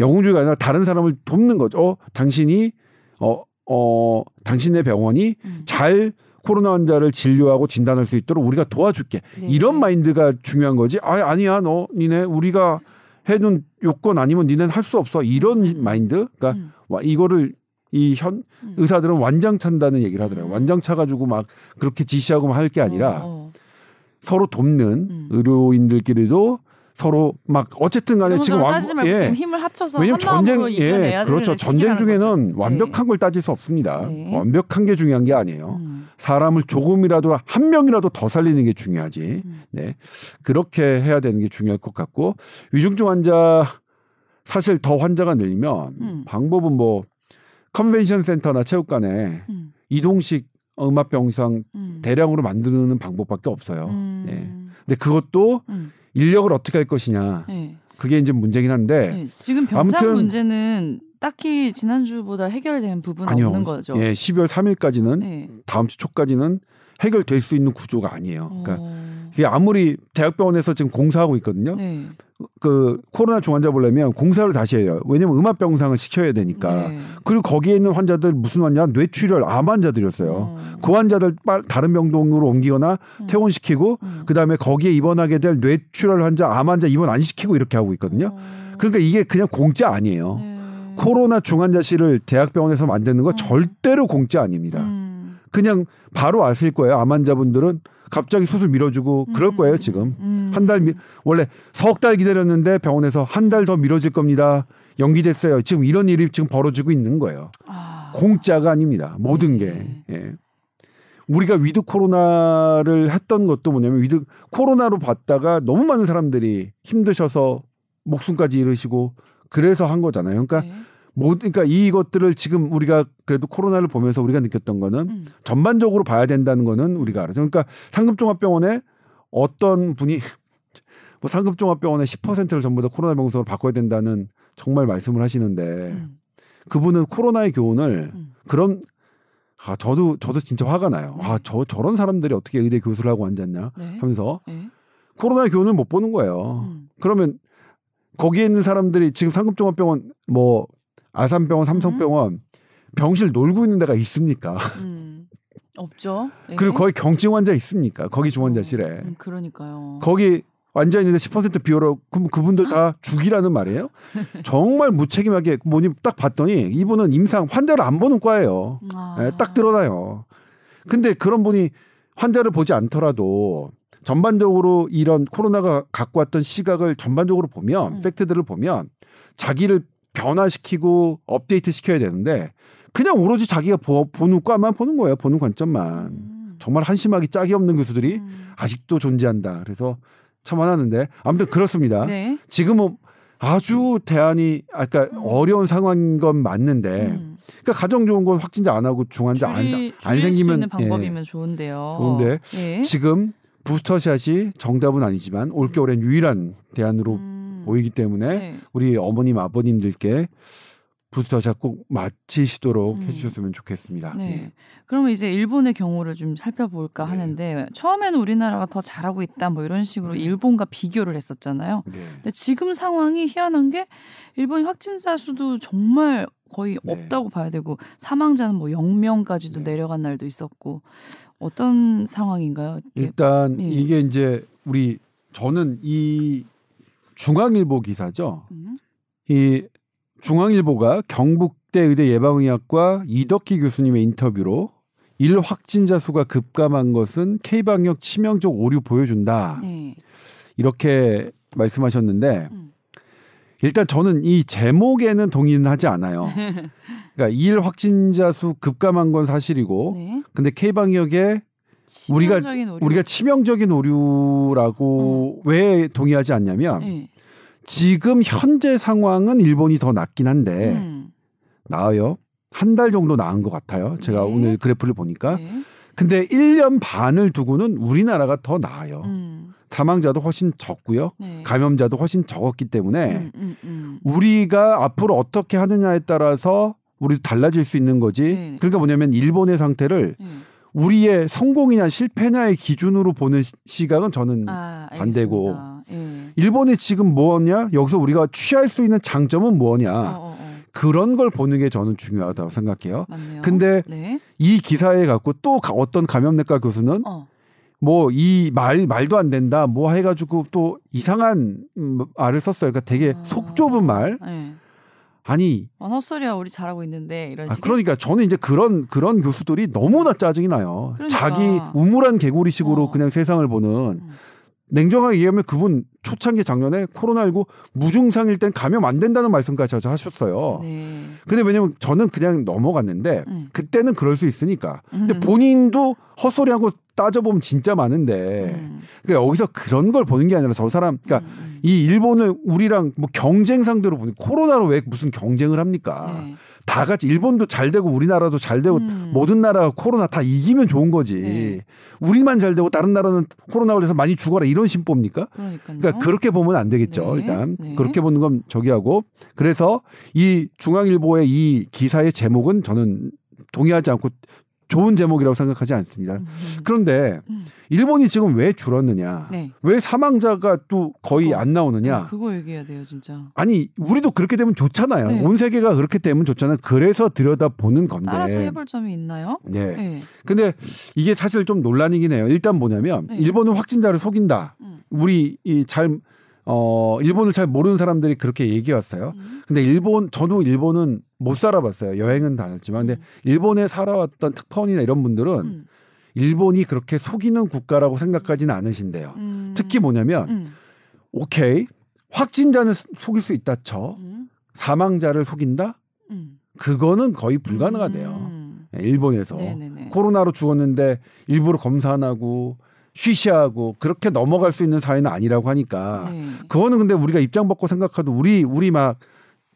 영웅주의가 아니라 다른 사람을 돕는 거죠. 어, 당신이 어, 어, 당신의 병원이 음. 잘 코로나 환자를 진료하고 진단할 수 있도록 우리가 도와줄게. 네. 이런 마인드가 중요한 거지. 아, 아니야, 너, 니네, 우리가 해둔 요건 아니면 니네는 할 수 없어. 이런 음. 마인드. 그러니까 음. 와, 이거를 이현 음. 의사들은 완장 찬다는 얘기를 하더라고요. 음. 완장 차가지고 막 그렇게 지시하고 할 게 아니라 어, 어. 서로 돕는 음. 의료인들끼리도 서로 막 어쨌든 간에 지금 완- 예. 지금 힘을 합쳐서 왜냐면 전쟁 예 그렇죠 전쟁 중에는 거죠. 완벽한 걸 따질 수 없습니다 네. 완벽한 게 중요한 게 아니에요 음. 사람을 조금이라도 한 명이라도 더 살리는 게 중요하지 음. 네 그렇게 해야 되는 게 중요할 것 같고 위중증 환자 사실 더 환자가 늘면 음. 방법은 뭐 컨벤션 센터나 체육관에 음. 이동식 음압 병상 음. 대량으로 만드는 방법밖에 없어요 음. 네. 근데 그것도 음. 인력을 어떻게 할 것이냐 네. 그게 이제 문제긴 한데 네. 지금 병상 아무튼- 문제는 딱히 지난주보다 해결된 부분은 아니요. 없는 거죠. 예, 12월 3일까지는 네. 다음 주 초까지는 해결될 수 있는 구조가 아니에요. 그러니까 어. 그게 아무리 대학병원에서 지금 공사하고 있거든요. 네. 그 코로나 중환자 보려면 공사를 다시 해요. 왜냐면 음압 병상을 시켜야 되니까. 네. 그리고 거기에 있는 환자들 무슨 환자? 뇌출혈 암 환자들이었어요. 어. 그 환자들 빨- 다른 병동으로 옮기거나 음. 퇴원시키고 음. 그다음에 거기에 입원하게 될 뇌출혈 환자, 암 환자 입원 안 시키고 이렇게 하고 있거든요. 어. 그러니까 이게 그냥 공짜 아니에요. 네. 코로나 중환자실을 대학병원에서 만드는 거 음. 절대로 공짜 아닙니다. 음. 그냥 바로 아실 거예요. 암 환자분들은 갑자기 수술 미뤄지고 그럴 거예요 지금. 음. 한달 원래 석 달 기다렸는데 병원에서 한 달 더 미뤄질 겁니다. 연기됐어요. 지금 이런 일이 지금 벌어지고 있는 거예요. 아. 공짜가 아닙니다. 모든 게. 네. 예. 우리가 위드 코로나를 했던 것도 뭐냐면 위드 코로나로 봤다가 너무 많은 사람들이 힘드셔서 목숨까지 잃으시고 그래서 한 거잖아요. 그러니까 네. 모 그러니까 이것들을 지금 우리가 그래도 코로나를 보면서 우리가 느꼈던 거는 음. 전반적으로 봐야 된다는 거는 우리가 알아죠. 그러니까 상급종합병원에 어떤 분이 뭐 상급종합병원의 10%를 전부 다 코로나 병상으로 바꿔야 된다는 정말 말씀을 하시는데 음. 그분은 코로나의 교훈을 음. 그런 아 저도 저도 진짜 화가 나요. 아저 저런 사람들이 어떻게 의대 교수를 하고 앉았냐 네. 하면서 네. 코로나의 교훈을 못 보는 거예요. 음. 그러면 거기에 있는 사람들이 지금 상급종합병원 뭐 아산병원, 삼성병원 병실 놀고 있는 데가 있습니까? 음. 없죠. 네. 그리고 거기 경증 환자 있습니까? 거기 중환자실에 음, 그러니까요. 거기 앉아 있는데 10% 비워라. 그럼 그분들 다 죽이라는 말이에요? 정말 무책임하게 뭐니 딱 봤더니 이분은 임상 환자를 안 보는 과예요. 아. 예, 딱 드러나요. 근데 그런 분이 환자를 보지 않더라도 전반적으로 이런 코로나가 갖고 왔던 시각을 전반적으로 보면 음. 팩트들을 보면 자기를 변화시키고 업데이트 시켜야 되는데 그냥 오로지 자기가 보, 보는 과만 보는 거예요. 보는 관점만. 음. 정말 한심하기 짝이 없는 교수들이 음. 아직도 존재한다. 그래서 참 화나는데 아무튼 그렇습니다. 네. 지금은 아주 대안이 아까 음. 어려운 상황인 건 맞는데 음. 그러니까 가정 좋은 건 확진자 안 하고 중환자 안, 줄이, 안수 생기면 있는 방법이면 좋은데요. 좋은데 예. 지금 부스터샷이 정답은 아니지만 올겨울엔 유일한 대안으로 음. 보이기 때문에 네. 우리 어머님 아버님들께 부스터샷 꼭 마치시도록 음. 해주셨으면 좋겠습니다. 네. 예. 그러면 이제 일본의 경우를 좀 살펴볼까 네. 하는데 처음에는 우리나라가 더 잘하고 있다 뭐 이런 식으로 일본과 비교를 했었잖아요. 네. 근데 지금 상황이 희한한 게 일본 확진자 수도 정말 거의 네. 없다고 봐야 되고 사망자는 뭐 0명까지도 네. 내려간 날도 있었고 어떤 상황인가요? 일단 예. 이게 이제 우리 저는 이 중앙일보 기사죠. 음? 이 중앙일보가 경북대 의대 예방의학과 이덕희 교수님의 인터뷰로 일 확진자 수가 급감한 것은 K방역 치명적 오류 보여준다. 네. 이렇게 말씀하셨는데 음. 일단 저는 이 제목에는 동의는 하지 않아요. 그러니까 일 확진자 수 급감한 건 사실이고 네. 근데 K방역에 우리가- 치명적인 오류. 우리가 치명적인 오류라고 왜 동의하지 않냐면 네. 지금 현재 상황은 일본이 더 낫긴 한데 음. 나아요. 한 달 정도 나은 것 같아요. 제가 네. 오늘 그래프를 보니까. 네. 근데 1년 반을 두고는 우리나라가 더 나아요. 음. 사망자도 훨씬 적고요. 네. 감염자도 훨씬 적었기 때문에 음, 음, 음. 우리가 앞으로 어떻게 하느냐에 따라서 우리도 달라질 수 있는 거지. 네. 그러니까 뭐냐면 일본의 상태를 네. 우리의 성공이냐 실패냐의 기준으로 보는 시- 시각은 저는 아, 반대고. 예. 일본이 지금 뭐냐? 여기서 우리가 취할 수 있는 장점은 뭐냐? 어, 어, 어. 그런 걸 보는 게 저는 중요하다고 생각해요. 맞네요. 근데 네. 이 기사에 갖고 또 가- 어떤 감염내과 교수는 어. 뭐이 말 말도 안 된다 뭐 해가지고 또 이상한 음, 말을 썼어요. 그러니까 되게 아. 속 좁은 말. 네. 아니 어, 헛소리야 우리 잘하고 있는데 이런 아, 그러니까 저는 이제 그런 그런 교수들이 너무나 짜증이 나요. 그러니까. 자기 우물한 개구리식으로 어. 그냥 세상을 보는 음. 냉정하게 얘기하면 그분 초창기 작년에 코로나19 무증상일 땐 감염 안 된다는 말씀까지 하셨어요. 네. 근데 왜냐면 저는 그냥 넘어갔는데 음. 그때는 그럴 수 있으니까. 근데 음. 본인도 헛소리하고 따져보면 진짜 많은데 음. 그러니까 여기서 그런 걸 보는 게 아니라 저 사람 그러니까 음, 음. 이 일본을 우리랑 뭐 경쟁 상대로 보는 코로나로 왜 무슨 경쟁을 합니까? 네. 다 같이 일본도 잘 되고 우리나라도 잘 되고 음. 모든 나라가 코로나 다 이기면 좋은 거지. 네. 우리만 잘 되고 다른 나라는 코로나 걸려서 많이 죽어라 이런 심보입니까? 그러니까요. 그러니까 그렇게 보면 안 되겠죠. 네. 일단 네. 그렇게 보는 건 저기 하고 그래서 이 중앙일보의 이 기사의 제목은 저는 동의하지 않고 좋은 제목이라고 생각하지 않습니다. 음. 그런데 음. 일본이 지금 왜 줄었느냐? 네. 왜 사망자가 또 거의 그거. 안 나오느냐? 네, 그거 얘기해야 돼요, 진짜. 아니 우리도 그렇게 되면 좋잖아요. 네. 온 세계가 그렇게 되면 좋잖아요. 그래서 들여다 보는 건데. 따라서 해볼 점이 있나요? 네. 네. 근데 이게 사실 좀 논란이긴 해요. 일단 뭐냐면 네. 일본은 확진자를 속인다. 음. 우리 이잘 어, 일본을 잘 모르는 사람들이 그렇게 얘기해 왔어요. 음. 근데 일본 저도 일본은 못 살아봤어요. 여행은 다녔지만 근데 일본에 살아왔던 특파원이나 이런 분들은 음. 일본이 그렇게 속이는 국가라고 생각하지는 않으신대요. 음. 특히 뭐냐면 음. 오케이 확진자는 속일 수 있다 쳐 음. 사망자를 속인다 음. 그거는 거의 불가능하대요. 음. 일본에서 네네네. 코로나로 죽었는데 일부러 검사 안 하고 쉬쉬하고 그렇게 넘어갈 수 있는 사회는 아니라고 하니까 네. 그거는 근데 우리가 입장 바꿔 생각해도 우리 우리 막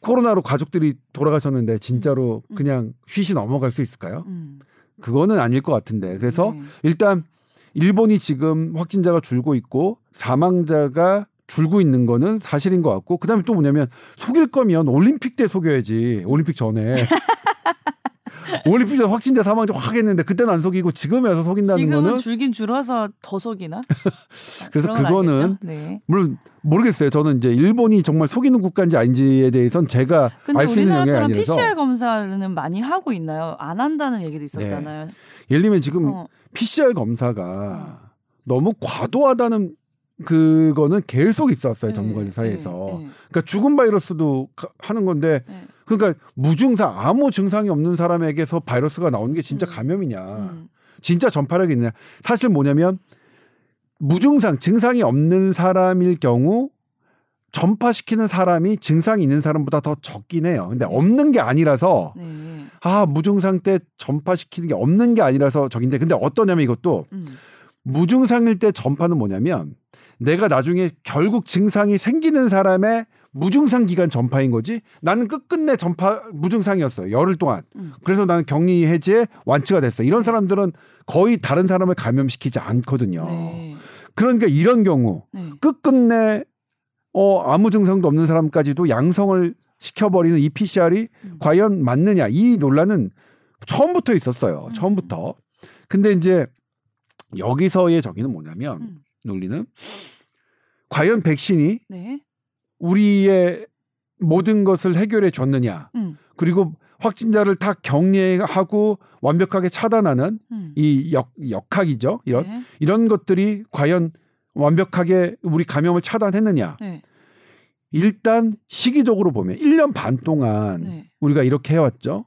코로나로 가족들이 돌아가셨는데 진짜로 음. 그냥 쉬쉬 넘어갈 수 있을까요? 음. 그거는 아닐 것 같은데 그래서 네. 일단 일본이 지금 확진자가 줄고 있고 사망자가 줄고 있는 거는 사실인 것 같고 그다음에 또 뭐냐면 속일 거면 올림픽 때 속여야지 올림픽 전에 올림픽 전 확진자 사망자 확 했는데 그때는 안 속이고 지금에 와서 속인다는 지금은 거는 줄긴 줄어서 더 속이나? 그래서 그거는? 네. 물론 모르겠어요 저는 이제 일본이 정말 속이는 국가인지 아닌지에 대해선 제가 알 수 있는 영역이 아니라서 PCR 검사는 많이 하고 있나요? 안 한다는 얘기도 있었잖아요. 예를 들면 지금 어. PCR 검사가 너무 과도하다는 그거는 계속 있었어요 네, 전문가들 사이에서 네, 네, 그러니까 죽은 바이러스도 가- 하는 건데 네. 그러니까 무증상 아무 증상이 없는 사람에게서 바이러스가 나오는 게 진짜 음. 감염이냐 음. 진짜 전파력이 있냐 사실 뭐냐면 무증상 증상이 없는 사람일 경우 전파시키는 사람이 증상이 있는 사람보다 더 적긴 해요 근데 없는 게 아니라서 네. 아 무증상 때 전파시키는 게 없는 게 아니라서 적인데 근데 어떠냐면 이것도 음. 무증상일 때 전파는 뭐냐면 내가 나중에 결국 증상이 생기는 사람의 무증상 기간 전파인 거지. 나는 끝끝내 전파 무증상이었어요. 열흘 동안. 음. 그래서 나는 격리 해제 완치가 됐어. 이런 사람들은 거의 다른 사람을 감염시키지 않거든요. 네. 그러니까 이런 경우 네. 끝끝내 어 아무 증상도 없는 사람까지도 양성을 시켜버리는 이 PCR이 음. 과연 맞느냐 이 논란은 처음부터 있었어요. 음. 처음부터. 근데 이제 여기서의 저기는 뭐냐면 음. 논리는 과연 백신이 네. 우리의 모든 것을 해결해 줬느냐 음. 그리고 확진자를 다 격리하고 완벽하게 차단하는 음. 이 역, 역학이죠 이런 네. 이런 것들이 과연 완벽하게 우리 감염을 차단했느냐 네. 일단 시기적으로 보면 1년 반 동안 네. 우리가 이렇게 해왔죠.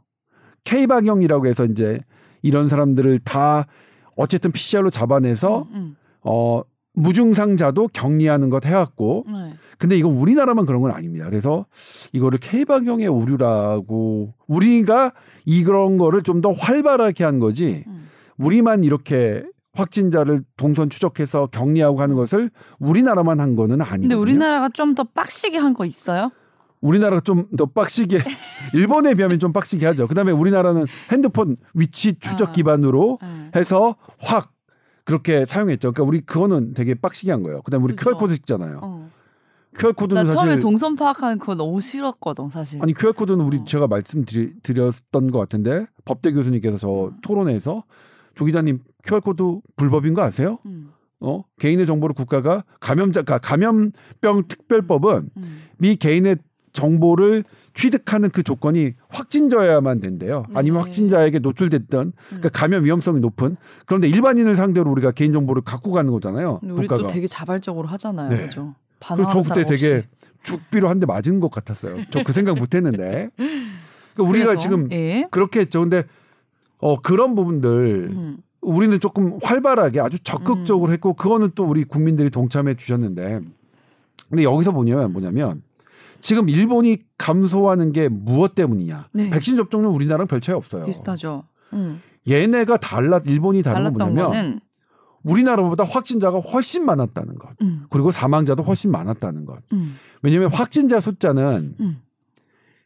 K박영이라고 해서 이제 이런 사람들을 다 어쨌든 PCR로 잡아내서 음. 어 무증상자도 격리하는 것 해왔고 음. 네. 근데 이건 우리나라만 그런 건 아닙니다. 그래서 이거를 K박영의 오류라고 우리가 이런 거를 좀 더 활발하게 한 거지 음. 우리만 이렇게 확진자를 동선 추적해서 격리하고 하는 것을 우리나라만 한 거는 아니거든요. 근데 우리나라가 좀 더 빡시게 한 거 있어요? 우리나라가 좀 더 빡시게 일본에 비하면 좀 빡시게 하죠. 그다음에 우리나라는 핸드폰 위치 추적 아. 기반으로 네. 해서 확 그렇게 사용했죠. 그러니까 우리 그거는 되게 빡시게 한 거예요. 그다음에 우리 그죠. QR 코드 찍잖아요. 어. QR 나 코드는 처음에 사실 동선 파악하는 그거 너무 싫었거든 사실. 아니 QR 코드는 우리 어. 제가 말씀드렸던 것 같은데 법대 교수님께서 저 음. 토론회에서 조 기자님 QR 코드 불법인 거 아세요? 음. 어 개인의 정보를 국가가 감염자 가 감염병 특별법은 음. 미 개인의 정보를 취득하는 그 조건이 확진자여야만 된대요. 아니면 네. 확진자에게 노출됐던 그러니까 감염 위험성이 높은 그런데 일반인을 상대로 우리가 개인 정보를 갖고 가는 거잖아요. 우리 국가가. 또 되게 자발적으로 하잖아요, 네. 그죠? 그래서 저 그때 되게 죽비로 한 대 맞은 것 같았어요. 저 그 생각 못 했는데. 그러니까 우리가 지금 예. 그렇게 했죠. 근데 어 그런 부분들 음. 우리는 조금 활발하게 아주 적극적으로 했고 그거는 또 우리 국민들이 동참해 주셨는데 근데 여기서 보냐면 뭐냐면 지금 일본이 감소하는 게 무엇 때문이냐? 네. 백신 접종률 우리나라랑 별 차이 없어요. 비슷하죠. 음. 얘네가 달라 일본이 다른 건 뭐냐면 거는 우리나라보다 확진자가 훨씬 많았다는 것. 음. 그리고 사망자도 훨씬 많았다는 것. 음. 왜냐하면 확진자 숫자는 음.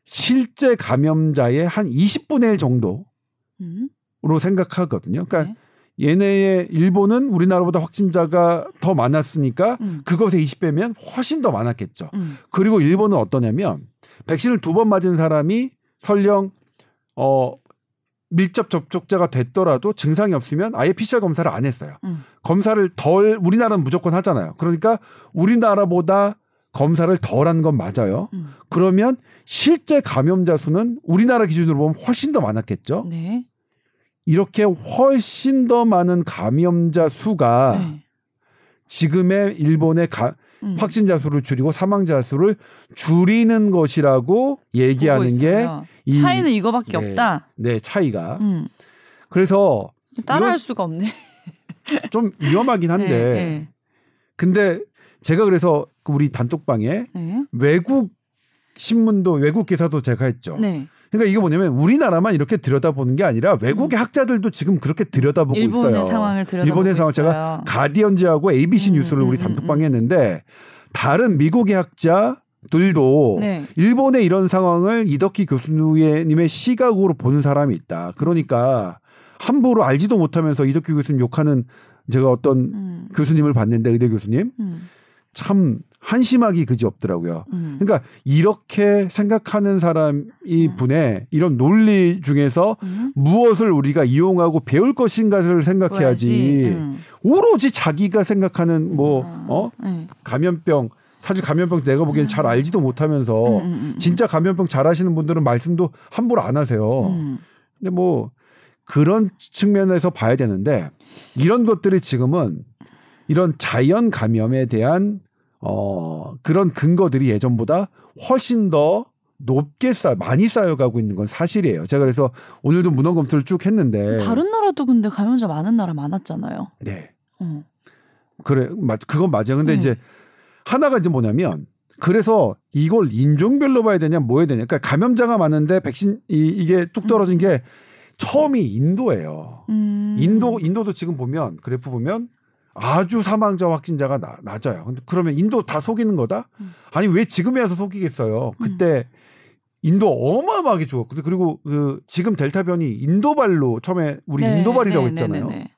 실제 감염자의 한 20분의 1 정도로 음. 생각하거든요. 그러니까 네. 얘네의 일본은 우리나라보다 확진자가 더 많았으니까 음. 그것에 20배면 훨씬 더 많았겠죠. 음. 그리고 일본은 어떠냐면 백신을 두 번 맞은 사람이 설령 어 밀접 접촉자가 됐더라도 증상이 없으면 아예 PCR 검사를 안 했어요. 음. 검사를 덜 우리나라는 무조건 하잖아요. 그러니까 우리나라보다 검사를 덜 한 건 맞아요. 음. 그러면 실제 감염자 수는 우리나라 기준으로 보면 훨씬 더 많았겠죠. 네. 이렇게 훨씬 더 많은 감염자 수가 네. 지금의 일본의 가- 음. 확진자 수를 줄이고 사망자 수를 줄이는 것이라고 얘기하는 게. 이 차이는 이거밖에 네. 없다. 네, 차이가. 음. 그래서 따라할 수가 없네. 좀 위험하긴 한데 네. 근데 제가 그래서 그 우리 단톡방에 네. 외국 신문도 외국 기사도 제가 했죠. 네. 그러니까 이게 뭐냐면 우리나라만 이렇게 들여다보는 게 아니라 외국의 학자들도 지금 그렇게 들여다보고 음. 일본의 있어요. 상황을 들여다보고 일본의 상황 있어요. 제가 가디언즈하고 ABC 음, 뉴스를 우리 음, 단톡방에 했는데 다른 미국의 학자 들도 네. 일본의 이런 상황을 이덕희 교수님의 시각으로 보는 사람이 있다. 그러니까 함부로 알지도 못하면서 이덕희 교수님 욕하는 제가 어떤 음. 교수님을 봤는데 의대 교수님 음. 참 한심하기 그지 없더라고요. 음. 그러니까 이렇게 생각하는 사람 이 분의 이런 논리 중에서 음. 무엇을 우리가 이용하고 배울 것인가를 생각해야지. 음. 오로지 자기가 생각하는 뭐 아, 어? 네. 감염병 사실 감염병 내가 보기엔 잘 알지도 못하면서 음, 음, 음. 진짜 감염병 잘 아시는 분들은 말씀도 함부로 안 하세요. 음. 근데 뭐 그런 측면에서 봐야 되는데 이런 것들이 지금은 이런 자연 감염에 대한 어 그런 근거들이 예전보다 훨씬 더 높게 쌓 많이 쌓여가고 있는 건 사실이에요. 제가 그래서 오늘도 문헌 검토를 쭉 했는데 다른 나라도 근데 감염자 많은 나라 많았잖아요. 네 어. 그래 맞 그건 맞아요. 근데 네. 이제 하나가 이제 뭐냐면 그래서 이걸 인종별로 봐야 되냐 뭐 해야 되냐. 그러니까 감염자가 많은데 백신 이, 이게 뚝 떨어진 게 처음이 인도예요. 음. 인도 인도도 지금 보면 그래프 보면 아주 사망자 확진자가 나, 낮아요. 근데 그러면 인도 다 속이는 거다? 음. 아니 왜 지금에 와서 속이겠어요? 그때 인도 어마어마하게 죽었거든. 그리고 그 지금 델타 변이 인도발로 처음에 우리 네, 인도발이라고 네, 했잖아요. 네, 네, 네.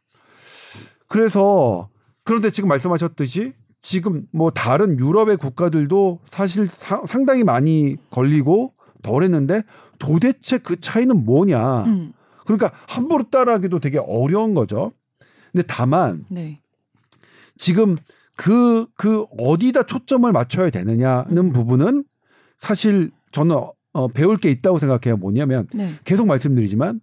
그래서 그런데 지금 말씀하셨듯이 지금 뭐 다른 유럽의 국가들도 사실 사- 상당히 많이 걸리고 덜했는데 도대체 그 차이는 뭐냐? 음. 그러니까 함부로 따라하기도 되게 어려운 거죠. 근데 다만 네. 지금 그, 그 어디다 초점을 맞춰야 음. 되느냐는 부분은 사실 저는 어, 배울 게 있다고 생각해요. 뭐냐면 네. 계속 말씀드리지만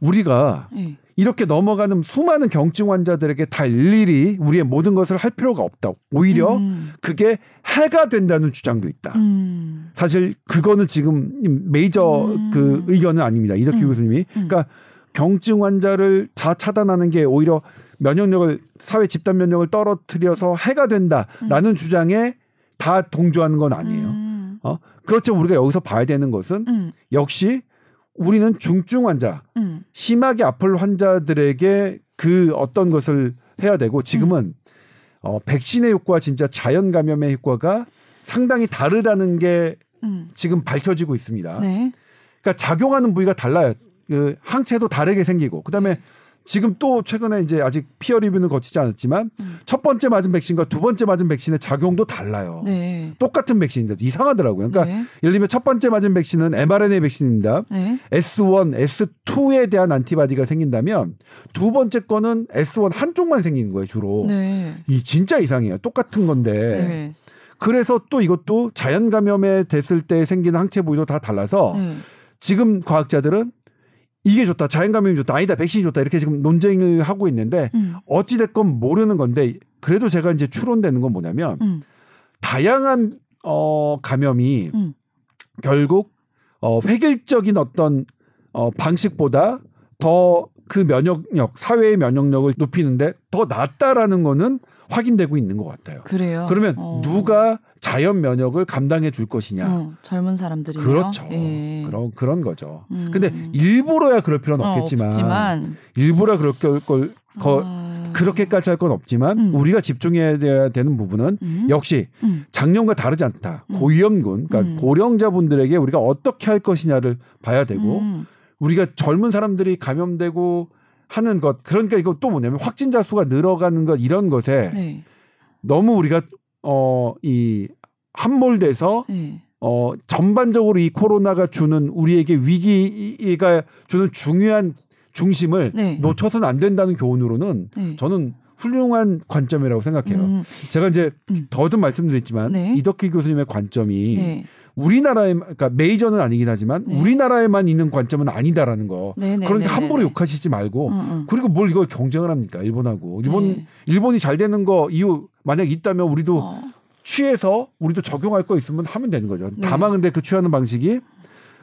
우리가 네. 이렇게 넘어가는 수많은 경증 환자들에게 다 일일이 우리의 모든 것을 할 필요가 없다. 오히려 음. 그게 해가 된다는 주장도 있다. 음. 사실 그거는 지금 메이저 음. 그 의견은 아닙니다. 이덕기 음. 교수님이. 음. 그러니까 경증 환자를 다 차단하는 게 오히려 면역력을 사회 집단 면역을 떨어뜨려서 해가 된다라는 주장에 다 동조하는 건 아니에요. 음. 어? 그렇죠. 우리가 여기서 봐야 되는 것은 음. 역시 우리는 중증 환자, 음. 심하게 아플 환자들에게 그 어떤 것을 해야 되고 지금은 어, 백신의 효과 진짜 자연 감염의 효과가 상당히 다르다는 게 음. 지금 밝혀지고 있습니다. 네. 그러니까 작용하는 부위가 달라요. 그 항체도 다르게 생기고 그다음에 지금 또 최근에 이제 아직 peer review는 거치지 않았지만 음. 첫 번째 맞은 백신과 두 번째 맞은 백신의 작용도 달라요. 네. 똑같은 백신인데 이상하더라고요. 그러니까 네. 예를 들면 첫 번째 맞은 백신은 mRNA 백신입니다. 네. S1, S2에 대한 antibody가 생긴다면 두 번째 거는 S1 한쪽만 생기는 거예요, 주로. 네. 이 진짜 이상해요. 똑같은 건데. 네. 그래서 또 이것도 자연 감염에 됐을 때 생기는 항체 부위도 다 달라서 네. 지금 과학자들은 이게 좋다, 자연 감염이 좋다, 아니다, 백신이 좋다 이렇게 지금 논쟁을 하고 있는데 음. 어찌 됐건 모르는 건데 그래도 제가 이제 추론되는 건 뭐냐면 음. 다양한 어 감염이 음. 결국 어 획일적인 어떤 어 방식보다 더 그 면역력, 사회의 면역력을 높이는데 더 낫다라는 거는 확인되고 있는 것 같아요. 그래요. 그러면 어. 누가 자연 면역을 감당해 줄 것이냐? 어, 젊은 사람들이요. 그렇죠. 예. 그런 그런 거죠. 음. 근데 일부러야 그럴 필요는 어, 없겠지만, 없지만 일부러 그럴 걸, 걸 거- 아. 그렇게까지 할 건 없지만 음. 우리가 집중해야 되는 부분은 음. 역시 음. 작년과 다르지 않다. 음. 고위험군, 그러니까 음. 고령자분들에게 우리가 어떻게 할 것이냐를 봐야 되고 음. 우리가 젊은 사람들이 감염되고 하는 것 그러니까 이거 또 뭐냐면 확진자 수가 늘어가는 것 이런 것에 네. 너무 우리가 어 이 함몰돼서 네. 어 전반적으로 이 코로나가 주는 우리에게 위기가 주는 중요한 중심을 네. 놓쳐서는 안 된다는 교훈으로는 네. 저는 훌륭한 관점이라고 생각해요. 음, 제가 이제 음. 더듬 말씀드렸지만 네. 이덕희 교수님의 관점이 네. 우리나라에 그러니까 메이저는 아니긴 하지만 네. 우리나라에만 있는 관점은 아니다라는 거. 네, 네, 그러니까 네, 함부로 네, 욕하시지 말고 네. 음, 음. 그리고 뭘 이걸 경쟁을 합니까 일본하고 일본 네. 일본이 잘 되는 거 이유 만약 있다면 우리도 어, 취해서 우리도 적용할 거 있으면 하면 되는 거죠. 네. 다만 근데 그 취하는 방식이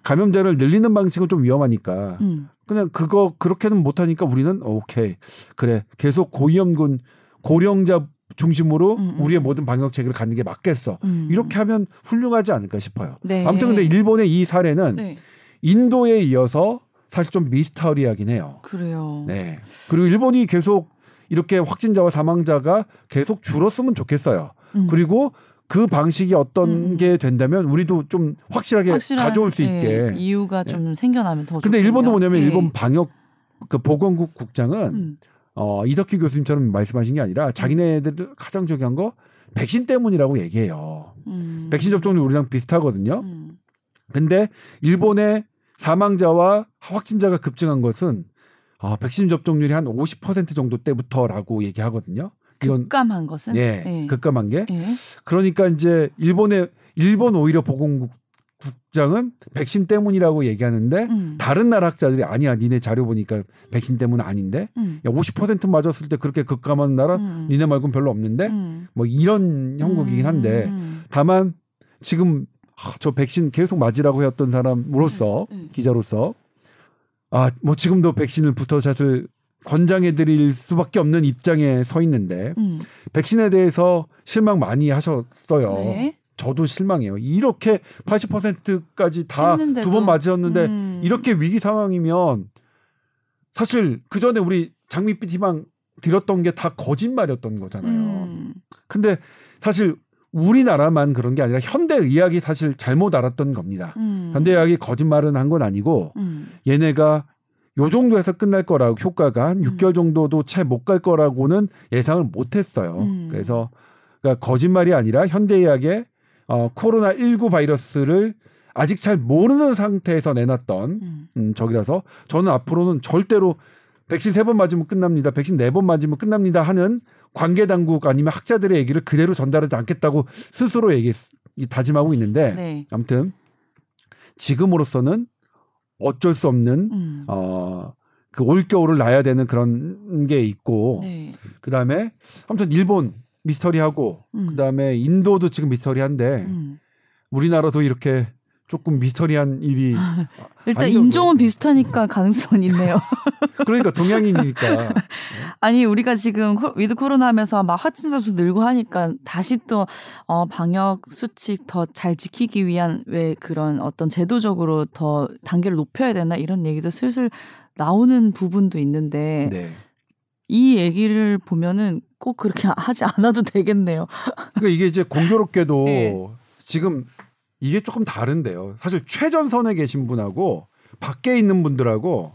감염자를 늘리는 방식은 좀 위험하니까 음. 그냥 그거 그렇게는 못하니까 우리는 오케이 그래 계속 고위험군 고령자 중심으로 음, 음. 우리의 모든 방역 체계를 갖는 게 맞겠어. 음. 이렇게 하면 훌륭하지 않을까 싶어요. 네. 아무튼 근데 일본의 이 사례는 네. 인도에 이어서 사실 좀 미스터리하긴 해요. 그래요. 네. 그리고 일본이 계속 이렇게 확진자와 사망자가 계속 줄었으면 좋겠어요. 음. 그리고 그 방식이 어떤 음. 게 된다면 우리도 좀 확실하게 확실한, 가져올 수 예, 있게. 이유가 좀 생겨나면 더 근데 좋겠네요. 일본도 뭐냐면 예. 일본 방역 그 보건국 국장은 음. 어 이덕희 교수님처럼 말씀하신 게 아니라 자기네들 가장 중요한 거 백신 때문이라고 얘기해요. 음. 백신 접종률 우리랑 비슷하거든요. 음. 근데 일본의 사망자와 확진자가 급증한 것은 어, 백신 접종률이 한 50% 정도 때부터라고 얘기하거든요. 이건 급감한 것은 예, 예. 급감한 게 예. 그러니까 이제 일본의 일본 오히려 보건국 국장은 백신 때문이라고 얘기하는데 음. 다른 나라 학자들이 아니야 니네 자료 보니까 백신 때문 아닌데 음. 야, 50% 맞았을 때 그렇게 급감한 나라 음. 니네 말고는 별로 없는데 음. 뭐 이런 형국이긴 한데 음. 다만 지금 하, 저 백신 계속 맞으라고 했던 사람으로서 음. 기자로서 아 뭐 지금도 백신을 부터샷을 권장해 드릴 수밖에 없는 입장에 서 있는데 음. 백신에 대해서 실망 많이 하셨어요. 네. 저도 실망해요. 이렇게 80%까지 다 두. 번 맞으셨는데 음. 이렇게 위기 상황이면 사실 그 전에 우리 장밋빛 희망 들었던 게 다 거짓말이었던 거잖아요. 음. 근데 사실 우리나라만 그런 게 아니라 현대 의학이 사실 잘못 알았던 겁니다. 음. 현대 의학이 거짓말은 한 건 아니고 음. 얘네가 요 정도에서 끝날 거라고 효과가 한 음. 6개월 정도도 채 못 갈 거라고는 예상을 못 했어요. 음. 그래서 그러니까 거짓말이 아니라 현대 의학의 어, 코로나 19 바이러스를 아직 잘 모르는 상태에서 내놨던 음. 음, 적이라서 저는 앞으로는 절대로 백신 세 번 맞으면 끝납니다. 백신 네 번 맞으면 끝납니다 하는 관계 당국 아니면 학자들의 얘기를 그대로 전달하지 않겠다고 스스로 얘기 다짐하고 있는데 네. 아무튼 지금으로서는 어쩔 수 없는 음. 어그 올겨울을 나야 되는 그런 게 있고 네. 그다음에 아무튼 일본 미스터리하고 음. 그다음에 인도도 지금 미스터리한데 음. 우리나라도 이렇게 조금 미스터리한 일이 일단 인종은 뭐. 비슷하니까 가능성은 있네요. 그러니까 동양인이니까 아니 우리가 지금 코- 위드 코로나 하면서 막 확진 자 수 늘고 하니까 다시 또 어, 방역 수칙 더 잘 지키기 위한 왜 그런 어떤 제도적으로 더 단계를 높여야 되나 이런 얘기도 슬슬 나오는 부분도 있는데 네. 이 얘기를 보면은 꼭 그렇게 하지 않아도 되겠네요. 그러니까 이게 이제 공교롭게도 네. 지금 이게 조금 다른데요. 사실 최전선에 계신 분하고 밖에 있는 분들하고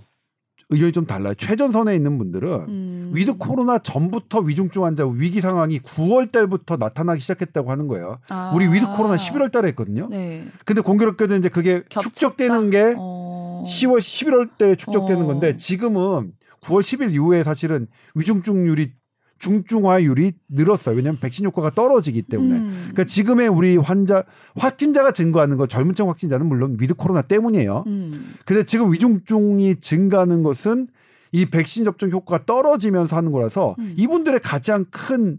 의견이 좀 달라요. 최전선에 있는 분들은 음. 위드 코로나 전부터 위중증 환자 위기 상황이 9월 달부터 나타나기 시작했다고 하는 거예요. 아. 우리 위드 코로나 11월 달에 했거든요. 네. 근데 공교롭게도 이제 그게 겹쳤다? 축적되는 게 어. 10월 11월 때 축적되는 어. 건데 지금은 9월 10일 이후에 사실은 위중증률이 중증화율이 늘었어요. 왜냐하면 백신 효과가 떨어지기 때문에. 음. 그러니까 지금의 우리 환자 확진자가 증가하는 건 젊은층 확진자는 물론 위드 코로나 때문이에요. 음. 근데 지금 위중증이 증가하는 것은 이 백신 접종 효과가 떨어지면서 하는 거라서 음. 이분들의 가장 큰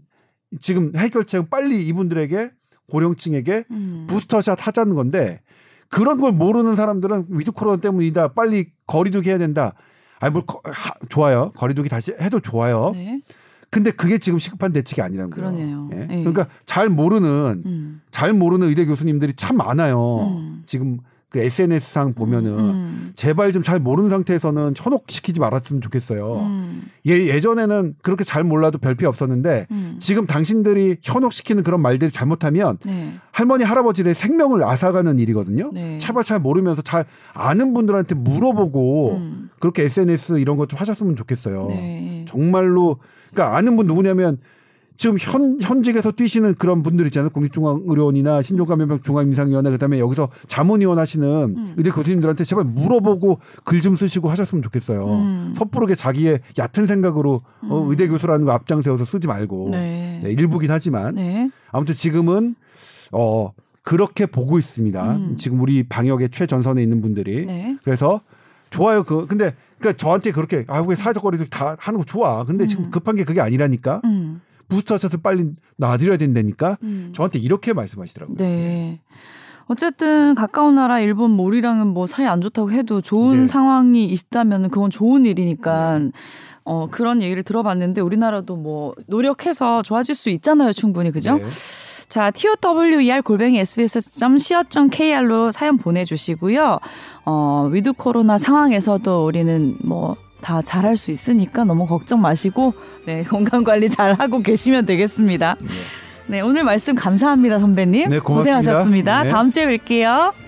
지금 해결책은 빨리 이분들에게 고령층에게 음. 부스터샷 하자는 건데 그런 걸 모르는 사람들은 위드 코로나 때문이다. 빨리 거리두기 해야 된다. 아니 뭐 거- 하- 좋아요. 거리두기 다시 해도 좋아요. 네. 근데 그게 지금 시급한 대책이 아니라는 거예요. 그러네요. 예? 예. 그러니까 잘 모르는 음. 잘 모르는 의대 교수님들이 참 많아요. 음. 지금 그 SNS상 보면은 음. 제발 좀 잘 모르는 상태에서는 현혹시키지 말았으면 좋겠어요. 음. 예, 예전에는 그렇게 잘 몰라도 별필요 없었는데 음. 지금 당신들이 현혹시키는 그런 말들이 잘못하면 네. 할머니 할아버지의 생명을 앗아가는 일이거든요. 네. 제발 잘 모르면서 잘 아는 분들한테 물어보고 음. 그렇게 SNS 이런 것 좀 하셨으면 좋겠어요. 네. 정말로 그러니까 아는 분 누구냐면 지금 현 현직에서 뛰시는 그런 분들 있잖아요. 국립중앙의료원이나 신종감염병 중앙임상위원회 그다음에 여기서 자문위원 하시는 음. 의대 교수님들한테 제발 물어보고 글 좀 쓰시고 하셨으면 좋겠어요. 음. 섣부르게 자기의 얕은 생각으로 어, 음. 의대 교수라는 거 앞장 세워서 쓰지 말고 네. 네, 일부긴 하지만 네. 아무튼 지금은 어 그렇게 보고 있습니다. 음. 지금 우리 방역의 최전선에 있는 분들이 네. 그래서 좋아요. 그 근데 그러니까 저한테 그렇게 아 왜 사회적 거리도 다 하는 거 좋아. 근데 음. 지금 급한 게 그게 아니라니까. 음. 부스터 샷을 빨리 놔드려야 된다니까. 음. 저한테 이렇게 말씀하시더라고요. 네. 어쨌든 가까운 나라 일본 뭐 우리랑은 뭐 사이 안 좋다고 해도 좋은 네. 상황이 있다면 그건 좋은 일이니까 어 그런 얘기를 들어봤는데 우리나라도 뭐 노력해서 좋아질 수 있잖아요 충분히 그죠? 네. 자, tower 골뱅이 sbs.co.kr로 사연 보내주시고요. 어, 위드 코로나 상황에서도 우리는 뭐, 다 잘할 수 있으니까 너무 걱정 마시고, 네, 건강 관리 잘 하고 계시면 되겠습니다. 네. 네, 오늘 말씀 감사합니다, 선배님. 네, 고맙습니다. 고생하셨습니다. 네. 다음 주에 뵐게요.